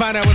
find out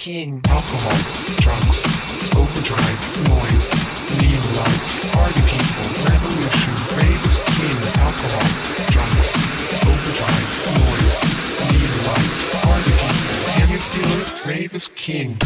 King. Alcohol, drugs, overdrive, noise, neon lights, party people, revolution, raves, King. Alcohol, drugs, overdrive, noise, neon lights, party people. Can you feel it? Rave is king.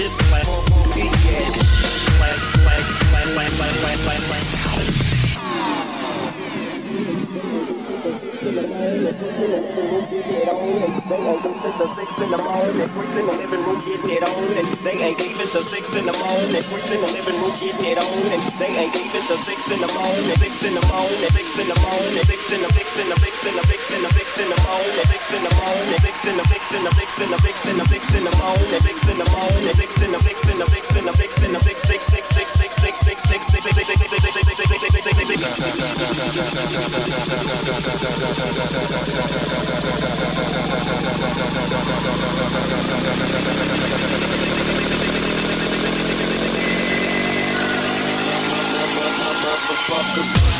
hit like. chillin', singing, getting it on it. They ain't leaving till six in the morning. Freaks in the living room getting it on it. They ain't leaving till six in the morning. Freaks in the living room getting it on it. They ain't leaving till six in the morning. Six in the morning. Six in the morning. Six in the six in the six in the six in the six in the morning. Six in the morning. Six in the six in the six in the six in the six in the morning. Six in the morning. Six in the six in the six in the six in the six six six six six six six six six six six six six six six six six six six motherfuckers.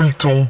le ton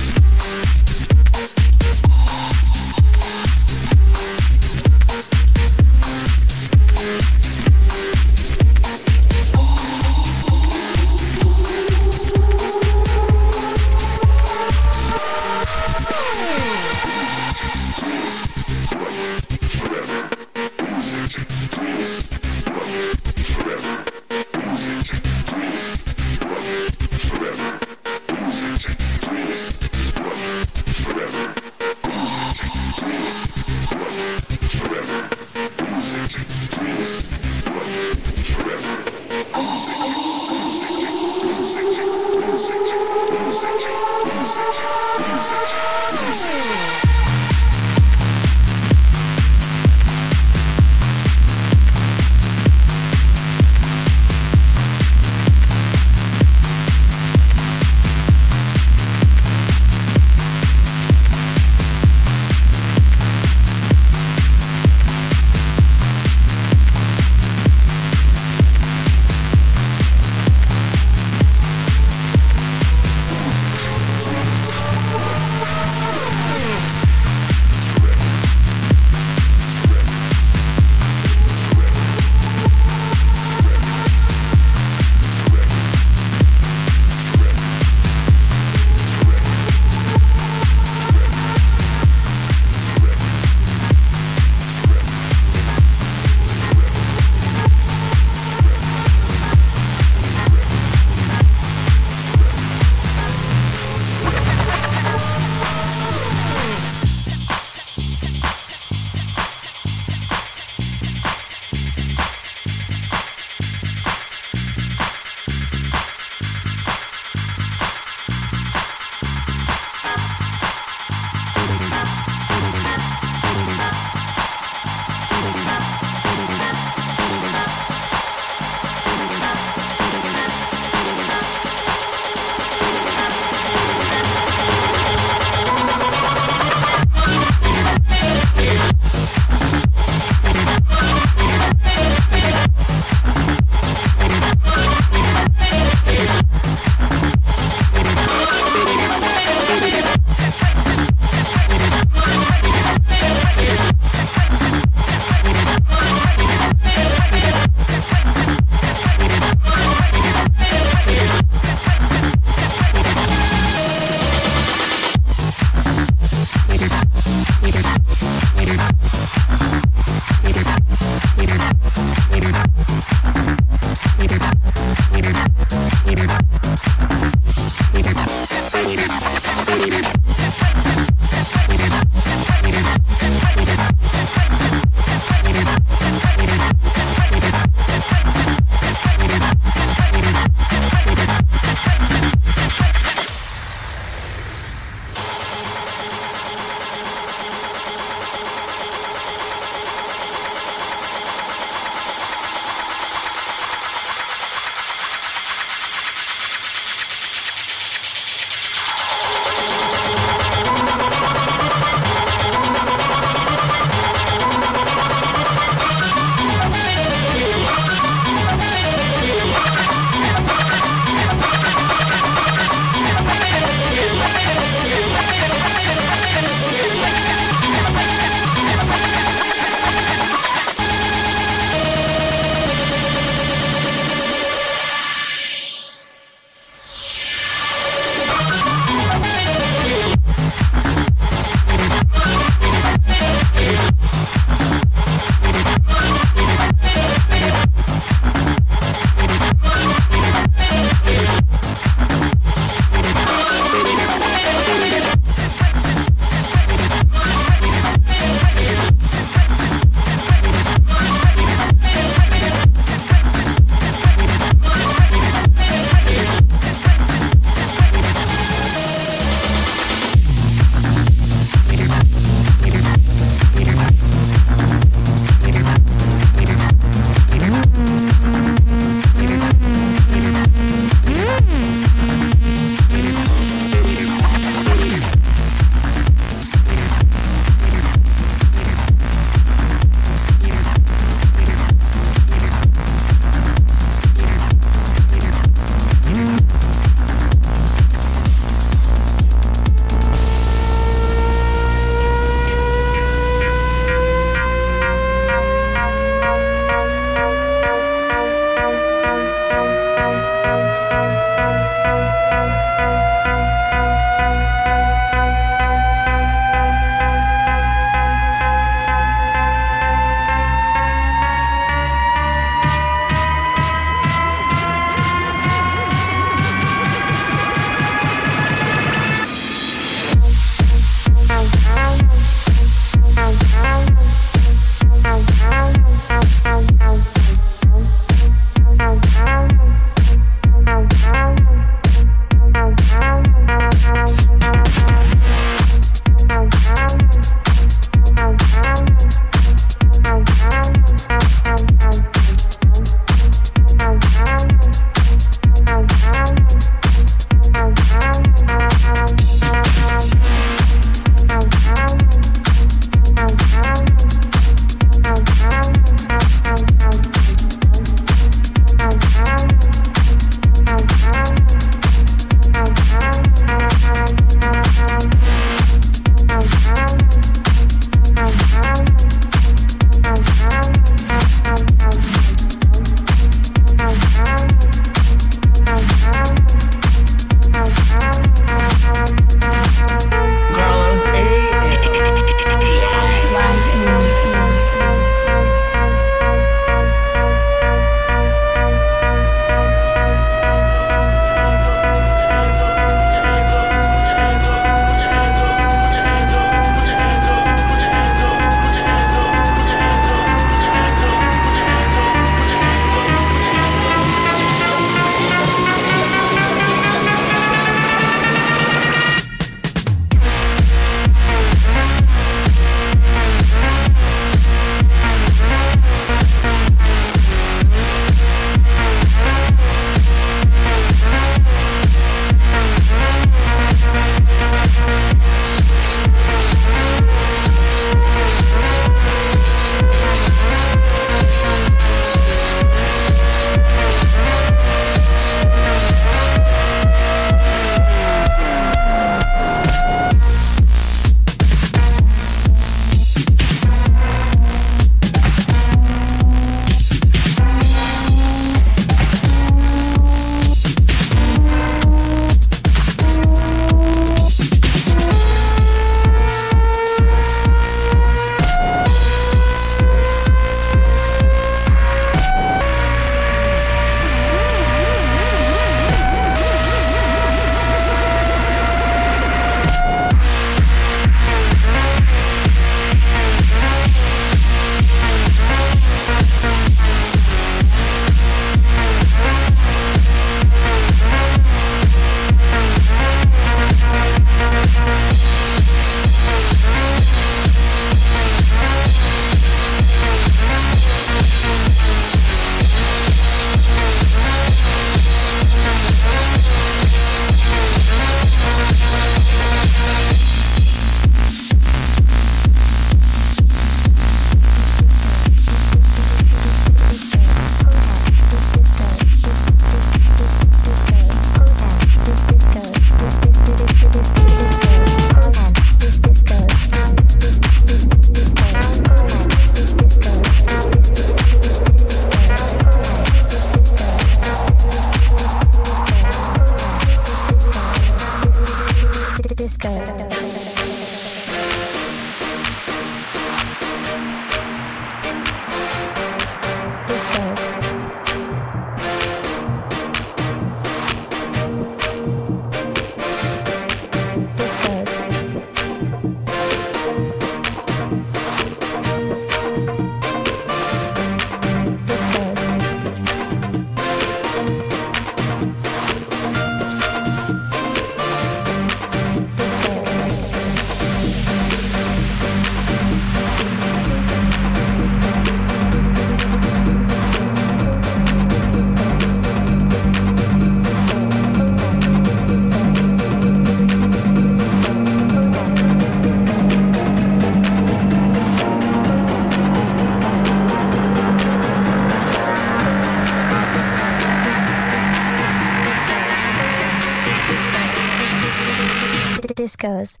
discos.